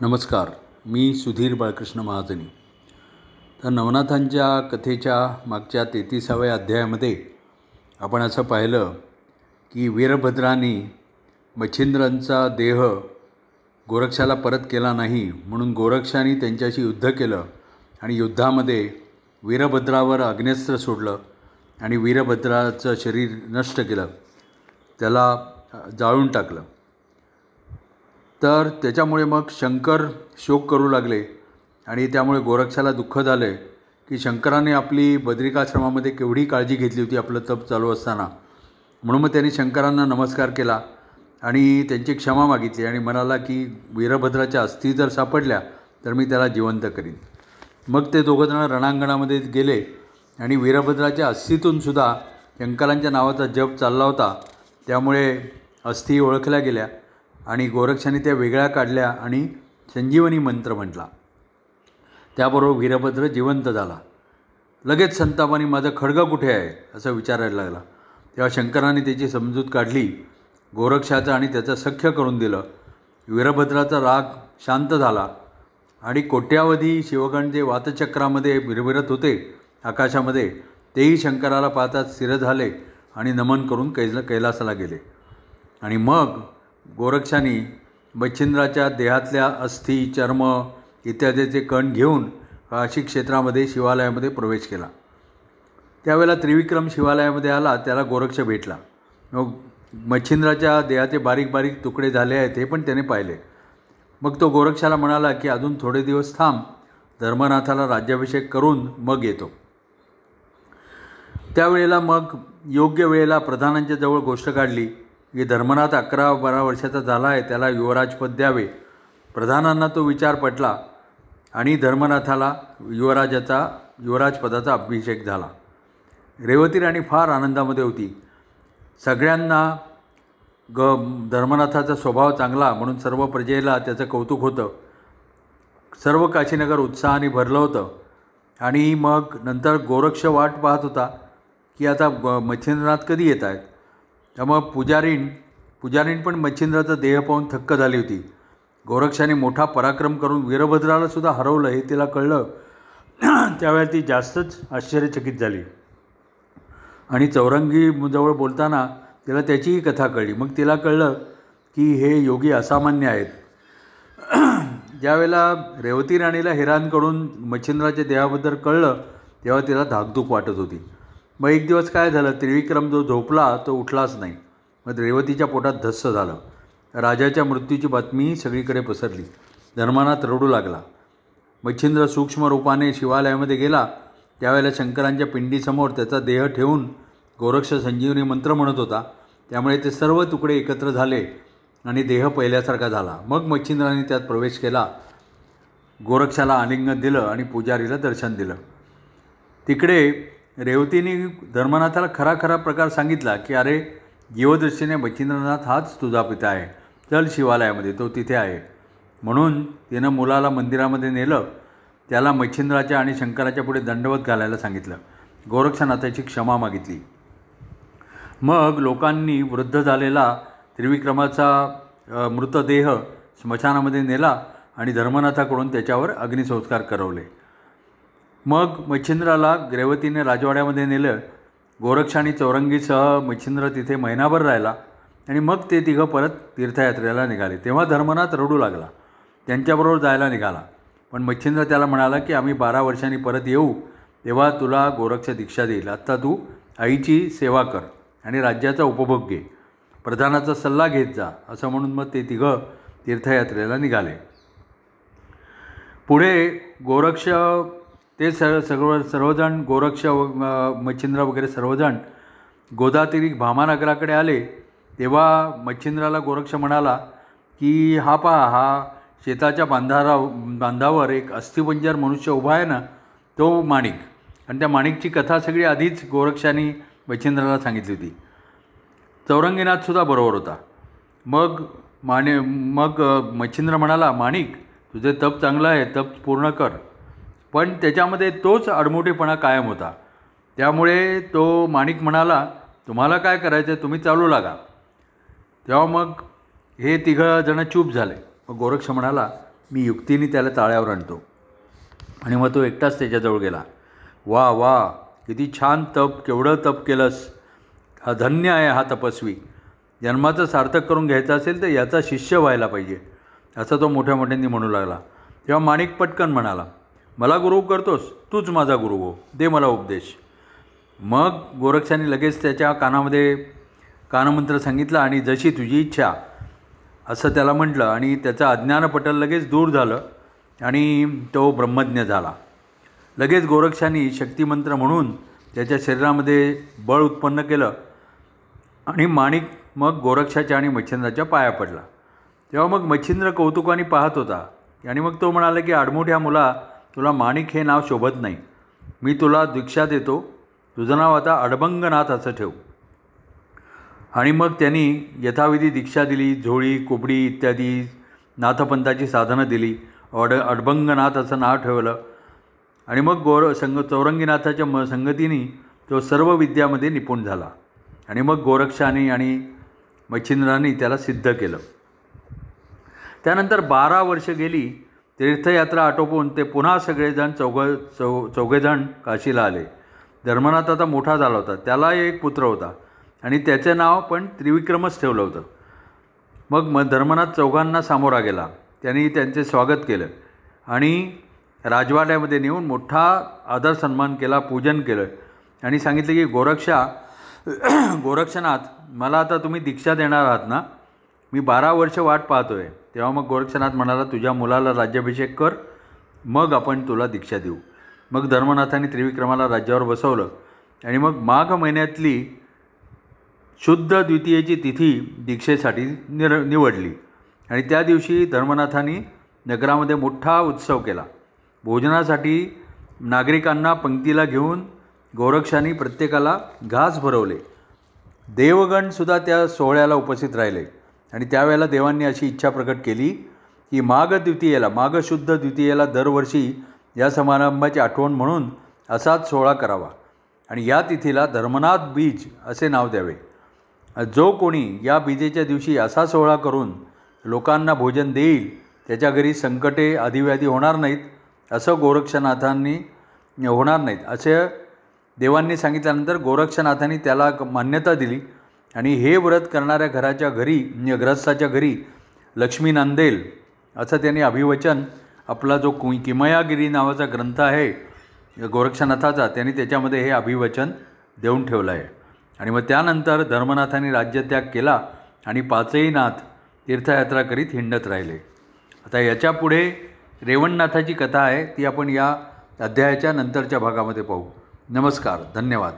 नमस्कार मी सुधीर बाळकृष्ण महाजनी. तर नवनाथांच्या कथेच्या मागच्या तेहतीसाव्या अध्यायामध्ये आपण असं पाहिलं की वीरभद्रांनी मच्छिंद्रांचा देह गोरक्षाला परत केला नाही म्हणून गोरक्षाने त्यांच्याशी युद्ध केलं आणि युद्धामध्ये वीरभद्रावर अग्नेस्त्र सोडलं आणि वीरभद्राचं शरीर नष्ट केलं. त्याला जाळून टाकलं. तर त्याच्यामुळे मग शंकर शोक करू लागले आणि त्यामुळे गोरक्षाला दुःख झालं आहे की शंकराने आपली बद्रिकाश्रमामध्ये केवढी काळजी घेतली होती आपलं तप चालू असताना. म्हणून मग त्यांनी शंकरांना नमस्कार केला आणि त्यांची क्षमा मागितली आणि म्हणाला की वीरभद्राच्या अस्थी जर सापडल्या तर मी त्याला जिवंत करीन. मग ते दोघंजणं रणांगणामध्ये गेले आणि वीरभद्राच्या अस्थीतूनसुद्धा शंकरांच्या नावाचा जप चालला होता. त्यामुळे अस्थी ओळखल्या गेल्या. आणि गोरक्षाने त्या वेगळ्या काढल्या आणि संजीवनी मंत्र म्हटला. त्याबरोबर वीरभद्र जिवंत झाला. लगेच संतापाने माझं खडगा कुठे आहे? असं विचारायला लागला. तेव्हा शंकराने त्याची समजूत काढली. गोरक्षाचं आणि त्याचं सख्य करून दिलं. वीरभद्राचा राग शांत झाला. आणि कोट्यावधी शिवगण जे वातचक्रामध्ये विरविरत होते आकाशामध्ये तेही शंकराला पाहता स्थिर झाले आणि नमन करून कैल कैलासाला गेले. आणि मग गोरक्षाने मच्छिंद्राच्या देहातल्या अस्थी चर्म इत्यादीचे कण घेऊन काशी क्षेत्रामध्ये शिवालयामध्ये प्रवेश केला. त्यावेळेला त्रिविक्रम शिवालयामध्ये आला त्याला गोरक्ष भेटला. मग मच्छिंद्राच्या देहाचे बारीक बारीक तुकडे झाले आहेत हे पण त्याने पाहिले. मग तो गोरक्षाला म्हणाला की अजून थोडे दिवस थांब धर्मनाथाला राज्याभिषेक करून मग येतो. त्यावेळेला मग योग्य वेळेला प्रधानांच्या जवळ गोष्ट काढली. की धर्मनाथ अकरा बारा वर्षाचा झाला आहे त्याला युवराजपद द्यावे. प्रधानांना तो विचार पटला आणि धर्मनाथाला युवराजाचा युवराजपदाचा अभिषेक झाला. रेवती राणी फार आनंदामध्ये होती. सगळ्यांना ग धर्मनाथाचा स्वभाव चांगला म्हणून सर्व प्रजेला त्याचं कौतुक होतं. सर्व काशीनगर उत्साहाने भरलं होतं. आणि मग नंतर गोरक्ष वाट पाहत होता की आता मच्छिंद्रनाथ कधी येत आहेत? त्यामुळं पुजारीण पुजारीण पण मच्छिंद्राचा देह पाहून थक्क झाली होती. गोरक्षाने मोठा पराक्रम करून वीरभद्रालासुद्धा हरवलं हे तिला कळलं. त्यावेळेला ती जास्तच आश्चर्यचकित झाली. आणि चौरंगीजवळ बोलताना तिला त्याचीही कथा कळली. मग तिला कळलं की हे योगी असामान्य आहेत. ज्यावेळेला रेवती राणीला हिरांकडून मच्छिंद्राच्या देहाबद्दल कळलं तेव्हा तिला धाकधूक वाटत होती. मग एक दिवस काय झालं त्रिविक्रम जो झोपला तो उठलाच नाही. मग रेवतीच्या पोटात धस्स झालं. राजाच्या मृत्यूची बातमी सगळीकडे पसरली. धर्मानाथ रडू लागला. मच्छिंद्र सूक्ष्म रूपाने शिवालयामध्ये गेला. त्यावेळेला शंकरांच्या पिंडीसमोर त्याचा देह ठेवून गोरक्ष संजीवनी मंत्र म्हणत होता. त्यामुळे ते सर्व तुकडे एकत्र झाले आणि देह पहिल्यासारखा झाला. मग मच्छिंद्राने त्यात प्रवेश केला. गोरक्षाला आलिंगन दिलं आणि पुजारीला दर्शन दिलं. तिकडे रेवतीने धर्मनाथाला खरा खरा प्रकार सांगितला की अरे जीवदृष्टीने मच्छिंद्रनाथ हाच तुझा पिता आहे. चल शिवालयामध्ये तो तिथे आहे. म्हणून तिनं मुलाला मंदिरामध्ये नेलं. त्याला मच्छिंद्राच्या आणि शंकराच्या पुढे दंडवत घालायला सांगितलं. गोरक्षनाथाची क्षमा मागितली. मग लोकांनी वृद्ध झालेला त्रिविक्रमाचा मृतदेह स्मशानामध्ये नेला आणि धर्मनाथाकडून त्याच्यावर अग्निसंस्कार करवले. मग मच्छिंद्राला ग्रेवतीने राजवाड्यामध्ये नेलं. गोरक्ष आणि चौरंगीसह मच्छिंद्र तिथे महिनाभर राहिला आणि मग ते तिघं परत तीर्थयात्रेला निघाले. तेव्हा धर्मनाथ रडू लागला. त्यांच्याबरोबर जायला निघाला. पण मच्छिंद्र त्याला म्हणाला की आम्ही बारा वर्षांनी परत येऊ. तेव्हा तुला गोरक्ष दीक्षा देईल. आत्ता तू आईची सेवा कर आणि राज्याचा उपभोग घे. प्रधानाचा सल्ला घेत जा. असं म्हणून मग ते तिघं तीर्थयात्रेला निघाले. पुढे गोरक्ष ते सर्व सर्व सर्वजण गोरक्ष व मच्छिंद्र वगैरे सर्वजण गोदातिरी भामानगराकडे आले. तेव्हा मच्छिंद्राला गोरक्ष म्हणाला की हा पहा हा शेताच्या बांधारा बांधावर एक अस्थिपंजर मनुष्य उभा आहे ना तो माणिक. आणि त्या माणिकची कथा सगळी आधीच गोरक्षाने मच्छिंद्राला सांगितली होती. चौरंगीनाथसुद्धा बरोबर होता. मग माने मग मच्छिंद्र म्हणाला माणिक तुझे तप चांगलं आहे तप पूर्ण कर. पण त्याच्यामध्ये तोच अडमोठेपणा कायम होता. त्यामुळे तो माणिक म्हणाला तुम्हाला काय करायचं आहे तुम्ही चालू लागा. तेव्हा मग हे तिघं जणं चूप झाले. मग गोरक्ष म्हणाला मी युक्तीने त्याला ताळ्यावर आणतो. आणि मग तो एकटाच त्याच्याजवळ गेला. वा वा किती छान तप केवढं तप केलंस. हा धन्य आहे हा तपस्वी. जन्माचं सार्थक करून घ्यायचं असेल तर याचा शिष्य व्हायला पाहिजे. असं तो मोठ्या मोठ्यांनी म्हणू लागला. तेव्हा माणिक पटकन म्हणाला मला गुरु करतोस तूच माझा गुरु हो. दे मला उपदेश. मग गोरक्षाने लगेच त्याच्या कानामध्ये कानमंत्र सांगितलं आणि जशी तुझी इच्छा असं त्याला म्हटलं आणि त्याचं अज्ञानपटल लगेच दूर झालं आणि तो ब्रह्मज्ञ झाला. लगेच गोरक्षांनी शक्तिमंत्र म्हणून त्याच्या शरीरामध्ये बळ उत्पन्न केलं आणि माणिक मग गोरक्षाच्या आणि मच्छिंद्राच्या पाया पडला. तेव्हा मग मच्छिंद्र कौतुकाने पाहत होता. आणि मग तो म्हणाला की आडमोठ्या मुला तुला माणिक हे नाव शोभत नाही. मी तुला दीक्षा देतो. तुझं नाव आता अडबंगनाथ असं ठेव. आणि मग त्यांनी यथाविधी दीक्षा दिली झोळी कोबडी इत्यादी नाथपंथाची साधनं दिली. अड अडबंगनाथ असं नाव ठेवलं. आणि मग गोर संग चौरंगीनाथाच्या म संगतीने तो सर्व विद्यामध्ये निपुण झाला. आणि मग गोरक्षाने आणि मच्छिंद्राने त्याला सिद्ध केलं. त्यानंतर बारा वर्ष गेली. तीर्थयात्रा आटोपून ते पुन्हा सगळेजण चौघ चौ चौघेजण काशीला आले. धर्मनाथ आता मोठा झाला होता. त्याला एक पुत्र होता. आणि त्याचं नाव पण त्रिविक्रमच ठेवलं होतं. मग म धर्मनाथ चौघांना सामोरा गेला. त्यांनी त्यांचे स्वागत केलं. आणि राजवाड्यामध्ये नेऊन मोठा आदर सन्मान केला पूजन केलं. आणि सांगितलं की गोरक्षा गोरक्षनाथ मला आता तुम्ही दीक्षा देणार आहात ना? मी बारा वर्ष वाट पाहतो आहे तेव्हा मग गोरक्षनाथ म्हणाला तुझ्या मुलाला राज्याभिषेक कर मग आपण तुला दीक्षा देऊ. मग धर्मनाथाने त्रिविक्रमाला राज्यावर बसवलं आणि मग माघ महिन्यातली शुद्ध द्वितीयेची तिथी दीक्षेसाठी निर निवडली. आणि त्या दिवशी धर्मनाथांनी नगरामध्ये मोठा उत्सव केला. भोजनासाठी नागरिकांना पंक्तीला घेऊन गोरक्षांनी प्रत्येकाला घास भरवले. देवगणसुद्धा त्या सोहळ्याला उपस्थित राहिले. आणि त्यावेळेला देवांनी अशी इच्छा प्रकट केली की माघ द्वितीयेला माघशुद्ध द्वितीयेला दरवर्षी या समारंभाची आठवण म्हणून असाच सोहळा करावा. आणि या तिथीला धर्मनाथ बीज असे नाव द्यावे. जो कोणी या बीजेच्या दिवशी असा सोहळा करून लोकांना भोजन देईल त्याच्या घरी संकटे आदिव्याधी होणार नाहीत असं गोरक्षनाथांनी होणार नाहीत. असे देवांनी सांगितल्यानंतर गोरक्षनाथांनी त्याला मान्यता दिली. आणि हे व्रत करणाऱ्या घराच्या घरी म्हणजे ग्रस्ताच्या घरी लक्ष्मी नांदेल असं त्यांनी अभिवचन आपला जो कु किमयागिरी नावाचा ग्रंथ आहे गोरक्षनाथाचा त्यांनी त्याच्यामध्ये हे अभिवचन देऊन ठेवलं आहे. आणि मग त्यानंतर धर्मनाथांनी राज्यत्याग केला आणि पाचही नाथ तीर्थयात्रा करीत हिंडत राहिले. आता याच्यापुढे रेवणनाथाची कथा आहे ती आपण या अध्यायाच्या नंतरच्या भागामध्ये पाहू. नमस्कार धन्यवाद.